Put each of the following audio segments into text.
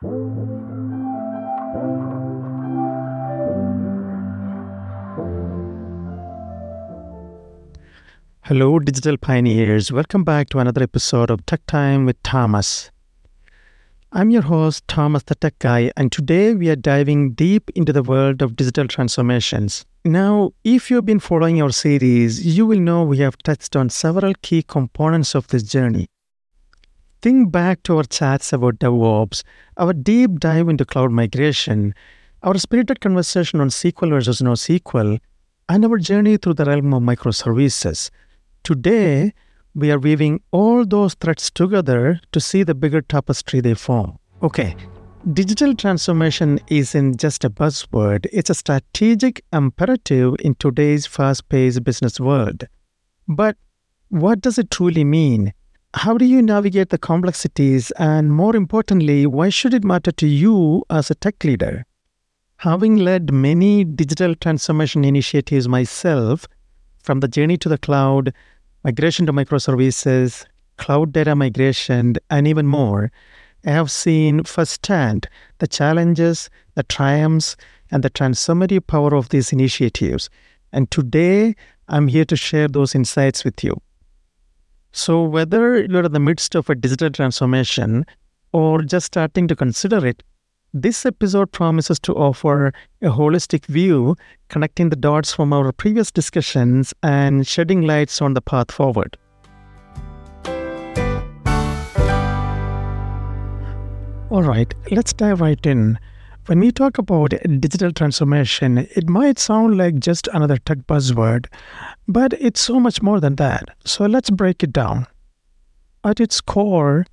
Hello, digital pioneers. Welcome back to another episode of Tech Time with Thomas. I'm your host, Thomas the Tech Guy, and today we are diving deep into the world of digital transformations. Now, if you've been following our series, you will know we have touched on several key components of this journey. Think back to our chats about DevOps, our deep dive into cloud migration, our spirited conversation on SQL versus NoSQL, and our journey through the realm of microservices. Today, we are weaving all those threads together to see the bigger tapestry they form. Okay, digital transformation isn't just a buzzword, it's a strategic imperative in today's fast paced business world. But what does it truly mean? How do you navigate the complexities? And more importantly, why should it matter to you as a tech leader? Having led many digital transformation initiatives myself, from the journey to the cloud migration to microservices, cloud data migration, and even more, I have seen firsthand the challenges, the triumphs, and the transformative power of these initiatives. And today, I'm here to share those insights with you. So, whether you're in the midst of a digital transformation or just starting to consider it, this episode promises to offer a holistic view, connecting the dots from our previous discussions and shedding lights on the path forward. All right, let's dive right in. When we talk about digital transformation, it might sound like just another tech buzzword, but it's so much more than that. So let's break it down. At its core,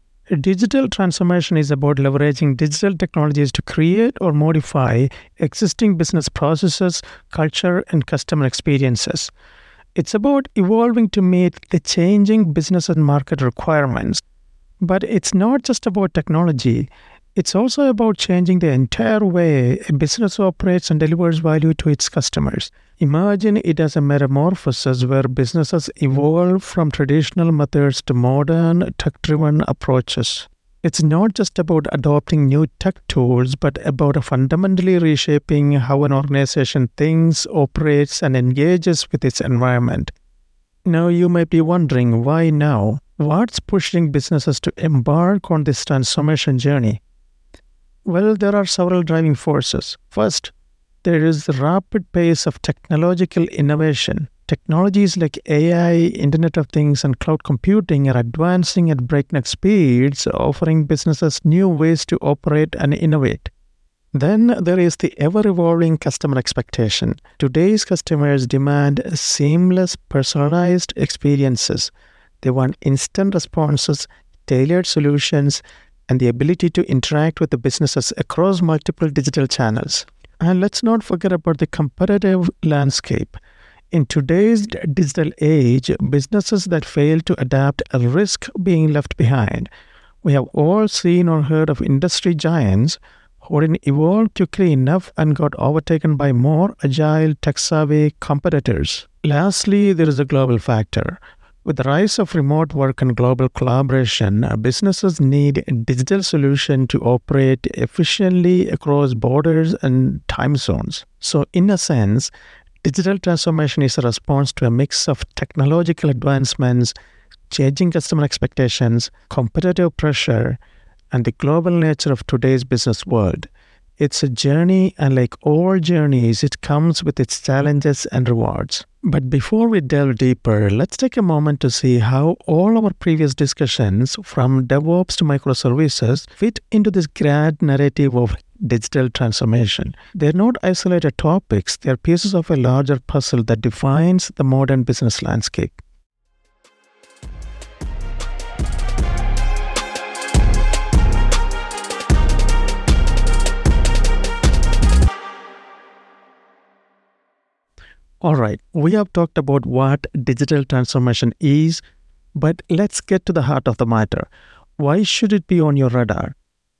Digital transformation is about leveraging digital technologies to create or modify existing business processes, culture, and customer experiences. It's about evolving to meet the changing business and market requirements. But it's not just about technology, it's also about changing the entire way a business operates and delivers value to its customers. Imagine it as a metamorphosis where businesses evolve from traditional methods to modern, tech driven approaches. It's not just about adopting new tech tools, but about fundamentally reshaping how an organization thinks, operates, and engages with its environment. Now, you might be wondering why now? What's pushing businesses to embark on this transformation journey? Well, there are several driving forces. First, there is the rapid pace of technological innovation. Technologies like AI, Internet of Things, and cloud computing are advancing at breakneck speeds, offering businesses new ways to operate and innovate. Then there is the ever evolving customer expectation. Today's customers demand seamless, personalized experiences. They want instant responses, tailored solutions, and the ability to interact with the businesses across multiple digital channels. And let's not forget about the competitive landscape. In today's digital age, businesses that fail to adapt risk being left behind. We have all seen or heard of industry giants who didn't evolve quickly enough and got overtaken by more agile, tech savvy competitors. Lastly, there is a global factor. With the rise of remote work and global collaboration, uh, businesses need a digital solution to operate efficiently across borders and time zones. So, in a sense, digital transformation is a response to a mix of technological advancements, changing customer expectations, competitive pressure, and the global nature of today's business world. It's a journey, and like all journeys, it comes with its challenges and rewards. But before we delve deeper, let's take a moment to see how all our previous discussions, from DevOps to microservices, fit into this grand narrative of digital transformation. They're not isolated topics, they're pieces of a larger puzzle that defines the modern business landscape. All right, we have talked about what digital transformation is, but let's get to the heart of the matter. Why should it be on your radar?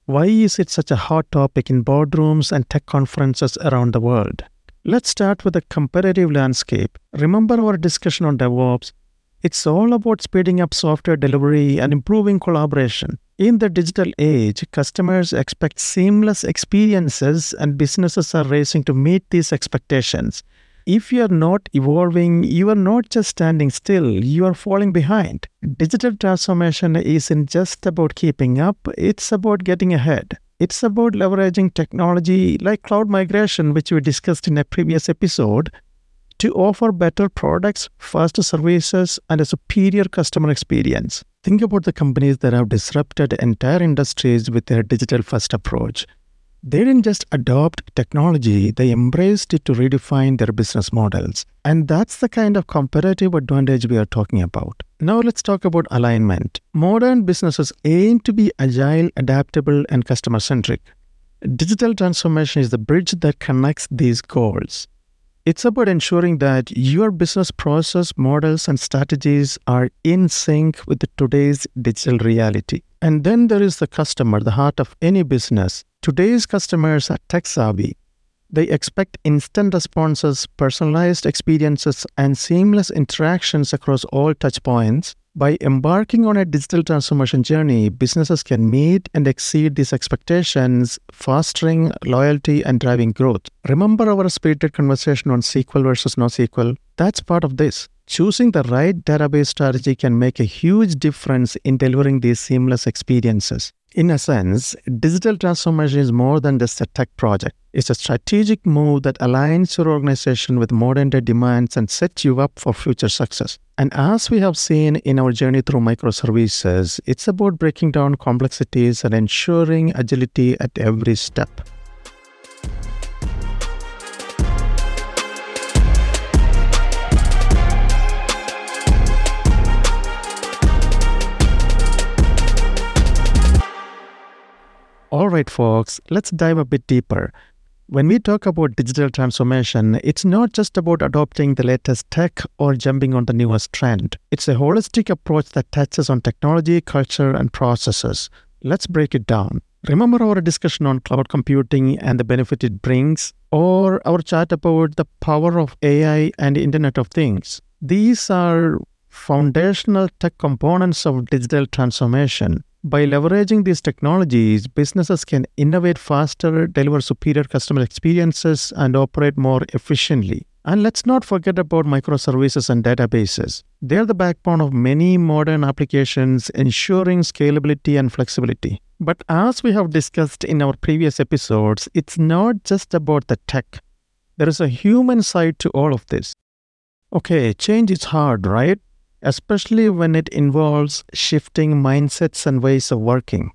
Why is it such a hot topic in boardrooms and tech conferences around the world? Let's start with the competitive landscape. Remember our discussion on DevOps? It's all about speeding up software delivery and improving collaboration. In the digital age, customers expect seamless experiences and businesses are racing to meet these expectations. If you are not evolving, you are not just standing still, you are falling behind. Digital transformation isn't just about keeping up, it's about getting ahead. It's about leveraging technology like cloud migration, which we discussed in a previous episode, to offer better products, faster services, and a superior customer experience. Think about the companies that have disrupted entire industries with their digital first approach. They didn't just adopt technology, they embraced it to redefine their business models. And that's the kind of comparative advantage we are talking about. Now let's talk about alignment. Modern businesses aim to be agile, adaptable, and customer centric. Digital transformation is the bridge that connects these goals. It's about ensuring that your business process, models, and strategies are in sync with today's digital reality. And then there is the customer, the heart of any business. Today's customers are tech savvy. They expect instant responses, personalized experiences, and seamless interactions across all touchpoints. By embarking on a digital transformation journey, businesses can meet and exceed these expectations, fostering loyalty and driving growth. Remember our spirited conversation on SQL versus NoSQL? That's part of this. Choosing the right database strategy can make a huge difference in delivering these seamless experiences. In a sense, digital transformation is more than just a tech project. It's a strategic move that aligns your organization with modern day demands and sets you up for future success. And as we have seen in our journey through microservices, it's about breaking down complexities and ensuring agility at every step. Right, folks, let's dive a bit deeper. When we talk about digital transformation, it's not just about adopting the latest tech or jumping on the newest trend. It's a holistic approach that touches on technology, culture, and processes. Let's break it down. Remember our discussion on cloud computing and the benefit it brings, or our chat about the power of AI and Internet of Things. These are foundational tech components of digital transformation. By leveraging these technologies, businesses can innovate faster, deliver superior customer experiences, and operate more efficiently. And let's not forget about microservices and databases. They're the backbone of many modern applications, ensuring scalability and flexibility. But as we have discussed in our previous episodes, it's not just about the tech. There is a human side to all of this. Okay, change is hard, right? Especially when it involves shifting mindsets and ways of working.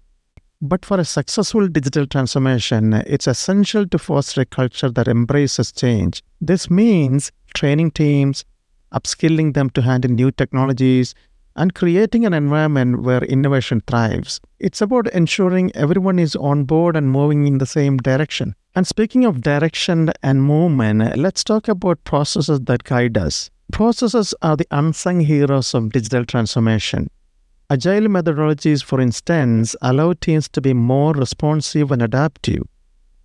But for a successful digital transformation, it's essential to foster a culture that embraces change. This means training teams, upskilling them to handle new technologies, and creating an environment where innovation thrives. It's about ensuring everyone is on board and moving in the same direction. And speaking of direction and movement, let's talk about processes that guide us. Processes are the unsung heroes of digital transformation. Agile methodologies, for instance, allow teams to be more responsive and adaptive.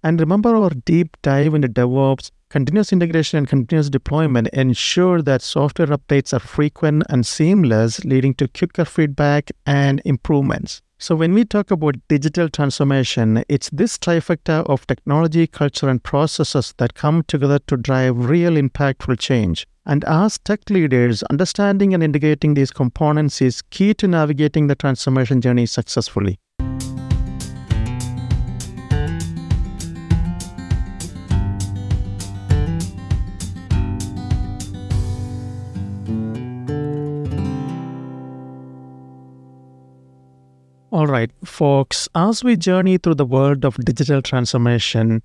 And remember our deep dive into DevOps, continuous integration and continuous deployment ensure that software updates are frequent and seamless, leading to quicker feedback and improvements. So, when we talk about digital transformation, it's this trifecta of technology, culture, and processes that come together to drive real impactful change. And as tech leaders, understanding and integrating these components is key to navigating the transformation journey successfully. All right, folks, as we journey through the world of digital transformation,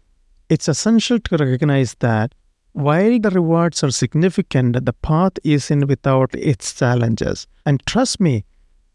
it's essential to recognize that while the rewards are significant, the path isn't without its challenges. And trust me,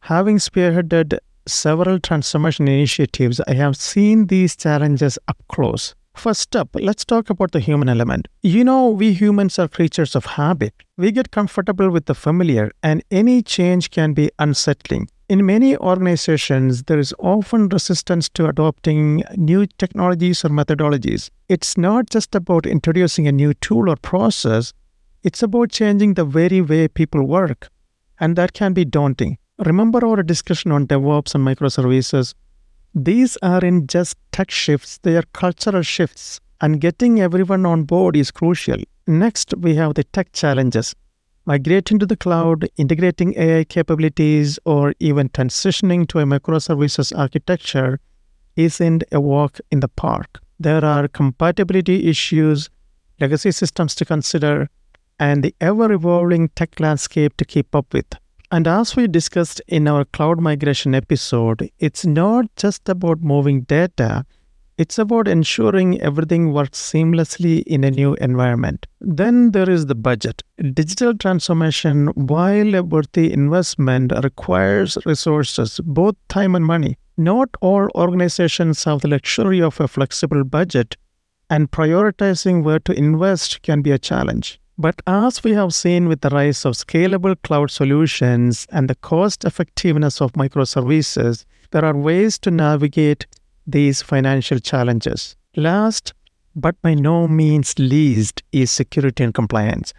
having spearheaded several transformation initiatives, I have seen these challenges up close. First up, let's talk about the human element. You know, we humans are creatures of habit. We get comfortable with the familiar, and any change can be unsettling. In many organizations, there is often resistance to adopting new technologies or methodologies. It's not just about introducing a new tool or process, it's about changing the very way people work. and that can be daunting. Remember our discussion on DevOps and microservices? These aren't just tech shifts, they are cultural shifts, and getting everyone on board is crucial. Next, we have the tech challenges. Migrating to the cloud, integrating AI capabilities, or even transitioning to a microservices architecture isn't a walk in the park. There are compatibility issues, legacy systems to consider, and the ever evolving tech landscape to keep up with. And as we discussed in our cloud migration episode, it's not just about moving data, it's about ensuring everything works seamlessly in a new environment. Then there is the budget. Digital transformation, while a worthy investment, requires resources, both time and money. Not all organizations have the luxury of a flexible budget, and prioritizing where to invest can be a challenge. But as we have seen with the rise of scalable cloud solutions and the cost effectiveness of microservices, there are ways to navigate these financial challenges. Last, but by no means least, is security and compliance.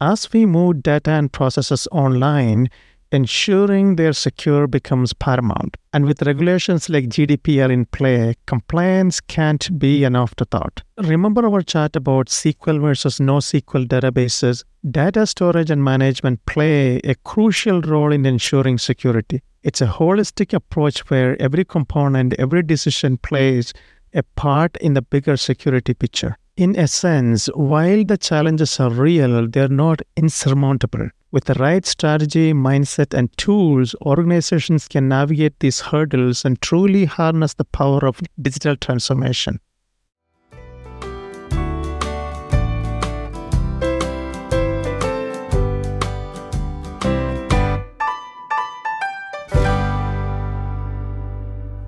As we move data and processes online, ensuring they're secure becomes paramount. And with regulations like GDPR in play, compliance can't be an afterthought. Remember our chat about SQL versus NoSQL databases? Data storage and management play a crucial role in ensuring security. It's a holistic approach where every component, every decision plays a part in the bigger security picture. In essence, while the challenges are real, they're not insurmountable. With the right strategy, mindset, and tools, organizations can navigate these hurdles and truly harness the power of digital transformation.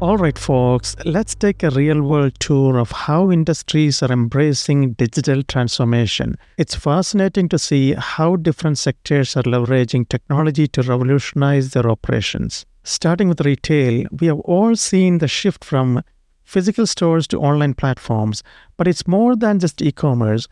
All right, folks, let's take a real world tour of how industries are embracing digital transformation. It's fascinating to see how different sectors are leveraging technology to revolutionize their operations. Starting with retail, we have all seen the shift from physical stores to online platforms, but it's more than just e commerce.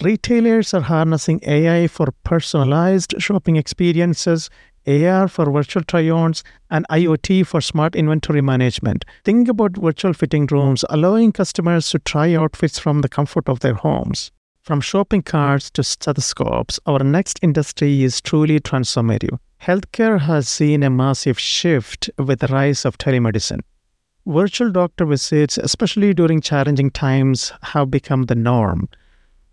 Retailers are harnessing AI for personalized shopping experiences, AR for virtual try ons, and IoT for smart inventory management. Think about virtual fitting rooms, allowing customers to try outfits from the comfort of their homes. From shopping carts to stethoscopes, our next industry is truly transformative. Healthcare has seen a massive shift with the rise of telemedicine. Virtual doctor visits, especially during challenging times, have become the norm.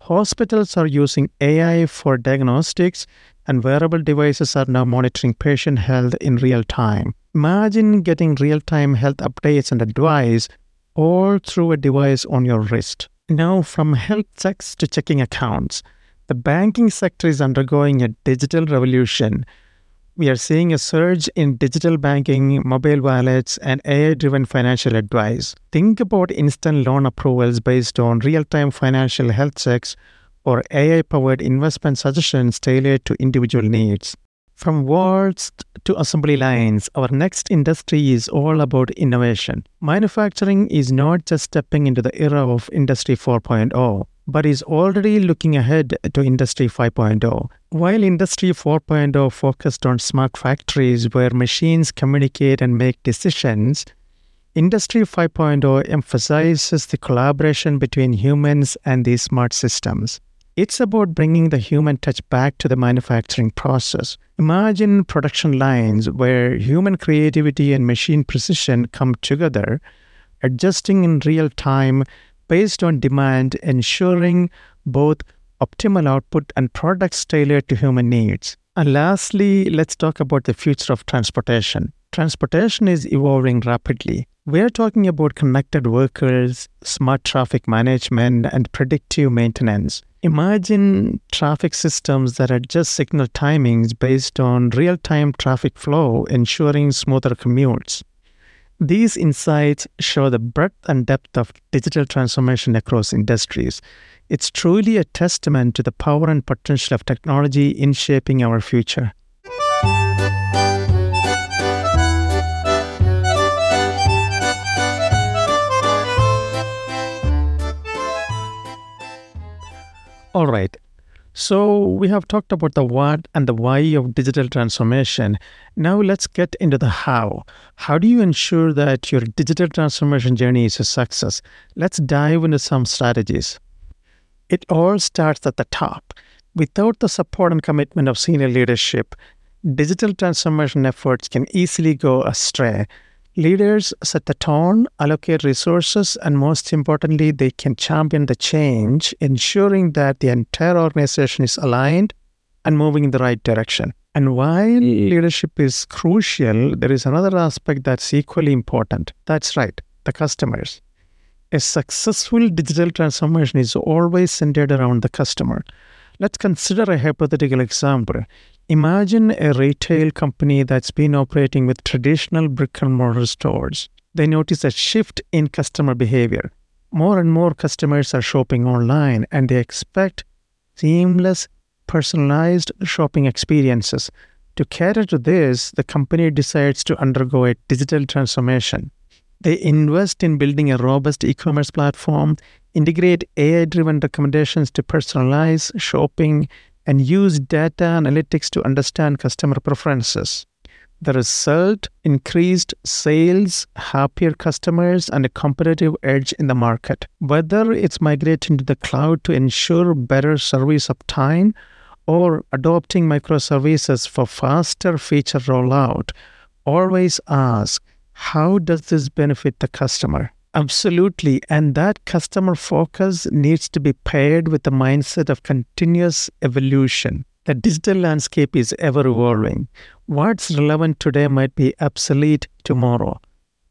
Hospitals are using AI for diagnostics, and wearable devices are now monitoring patient health in real time. Imagine getting real time health updates and advice all through a device on your wrist. Now, from health checks to checking accounts, the banking sector is undergoing a digital revolution. We are seeing a surge in digital banking, mobile wallets, and AI driven financial advice. Think about instant loan approvals based on real time financial health checks or AI powered investment suggestions tailored to individual needs. From walls to assembly lines, our next industry is all about innovation. Manufacturing is not just stepping into the era of Industry 4.0, but is already looking ahead to Industry 5.0. While Industry 4.0 focused on smart factories where machines communicate and make decisions, Industry 5.0 emphasizes the collaboration between humans and these smart systems. It's about bringing the human touch back to the manufacturing process. Imagine production lines where human creativity and machine precision come together, adjusting in real time based on demand, ensuring both optimal output and products tailored to human needs. And lastly, let's talk about the future of transportation. Transportation is evolving rapidly. We're talking about connected workers, smart traffic management, and predictive maintenance. Imagine traffic systems that adjust signal timings based on real time traffic flow, ensuring smoother commutes. These insights show the breadth and depth of digital transformation across industries. It's truly a testament to the power and potential of technology in shaping our future. All right. So, we have talked about the what and the why of digital transformation. Now, let's get into the how. How do you ensure that your digital transformation journey is a success? Let's dive into some strategies. It all starts at the top. Without the support and commitment of senior leadership, digital transformation efforts can easily go astray. Leaders set the tone, allocate resources, and most importantly, they can champion the change, ensuring that the entire organization is aligned and moving in the right direction. And while mm-hmm. leadership is crucial, there is another aspect that's equally important. That's right, the customers. A successful digital transformation is always centered around the customer. Let's consider a hypothetical example. Imagine a retail company that's been operating with traditional brick and mortar stores. They notice a shift in customer behavior. More and more customers are shopping online and they expect seamless, personalized shopping experiences. To cater to this, the company decides to undergo a digital transformation. They invest in building a robust e commerce platform, integrate AI driven recommendations to personalize shopping and use data analytics to understand customer preferences. The result increased sales, happier customers, and a competitive edge in the market. Whether it's migrating to the cloud to ensure better service uptime or adopting microservices for faster feature rollout, always ask how does this benefit the customer? Absolutely. And that customer focus needs to be paired with the mindset of continuous evolution. The digital landscape is ever evolving. What's relevant today might be obsolete tomorrow.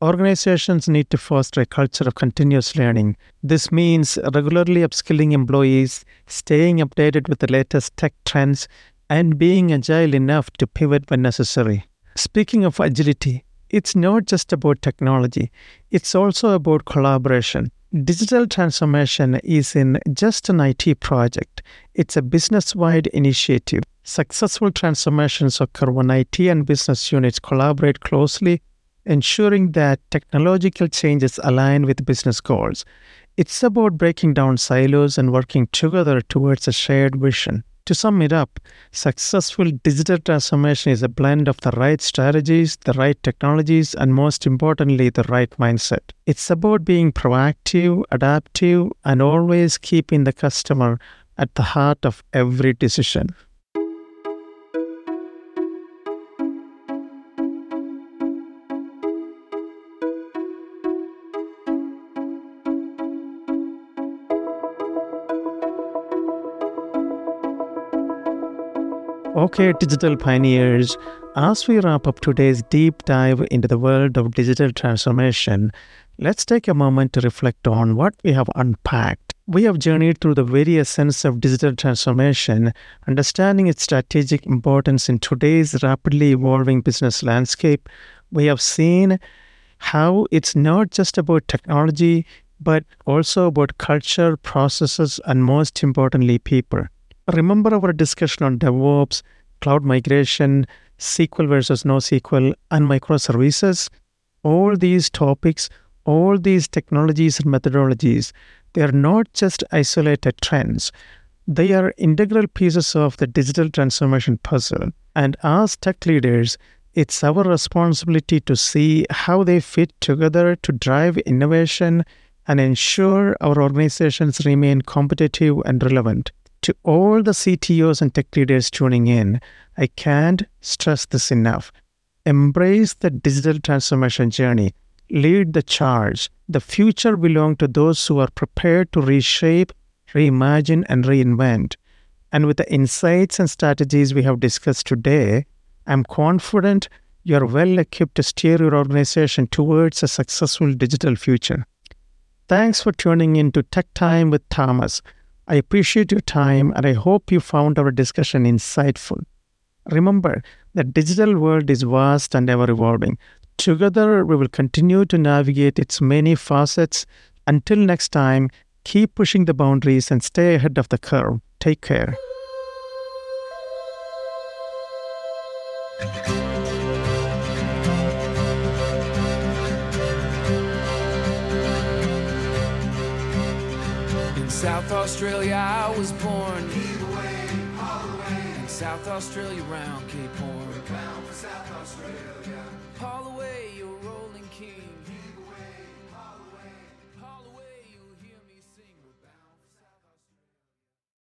Organizations need to foster a culture of continuous learning. This means regularly upskilling employees, staying updated with the latest tech trends, and being agile enough to pivot when necessary. Speaking of agility, it's not just about technology, it's also about collaboration. Digital transformation isn't just an IT project, it's a business wide initiative. Successful transformations occur when IT and business units collaborate closely, ensuring that technological changes align with business goals. It's about breaking down silos and working together towards a shared vision. To sum it up, successful digital transformation is a blend of the right strategies, the right technologies, and most importantly, the right mindset. It's about being proactive, adaptive, and always keeping the customer at the heart of every decision. Okay, digital pioneers, as we wrap up today's deep dive into the world of digital transformation, let's take a moment to reflect on what we have unpacked. We have journeyed through the very essence of digital transformation, understanding its strategic importance in today's rapidly evolving business landscape. We have seen how it's not just about technology, but also about culture, processes, and most importantly, people. Remember our discussion on DevOps, cloud migration, SQL versus NoSQL, and microservices? All these topics, all these technologies and methodologies, they are not just isolated trends. They are integral pieces of the digital transformation puzzle. And as tech leaders, it's our responsibility to see how they fit together to drive innovation and ensure our organizations remain competitive and relevant. To all the CTOs and tech leaders tuning in, I can't stress this enough. Embrace the digital transformation journey. Lead the charge. The future belongs to those who are prepared to reshape, reimagine, and reinvent. And with the insights and strategies we have discussed today, I'm confident you're well equipped to steer your organization towards a successful digital future. Thanks for tuning in to Tech Time with Thomas. I appreciate your time and I hope you found our discussion insightful. Remember, the digital world is vast and ever evolving. Together, we will continue to navigate its many facets. Until next time, keep pushing the boundaries and stay ahead of the curve. Take care. South Australia I was born. Way, South Australia round Cape Horn.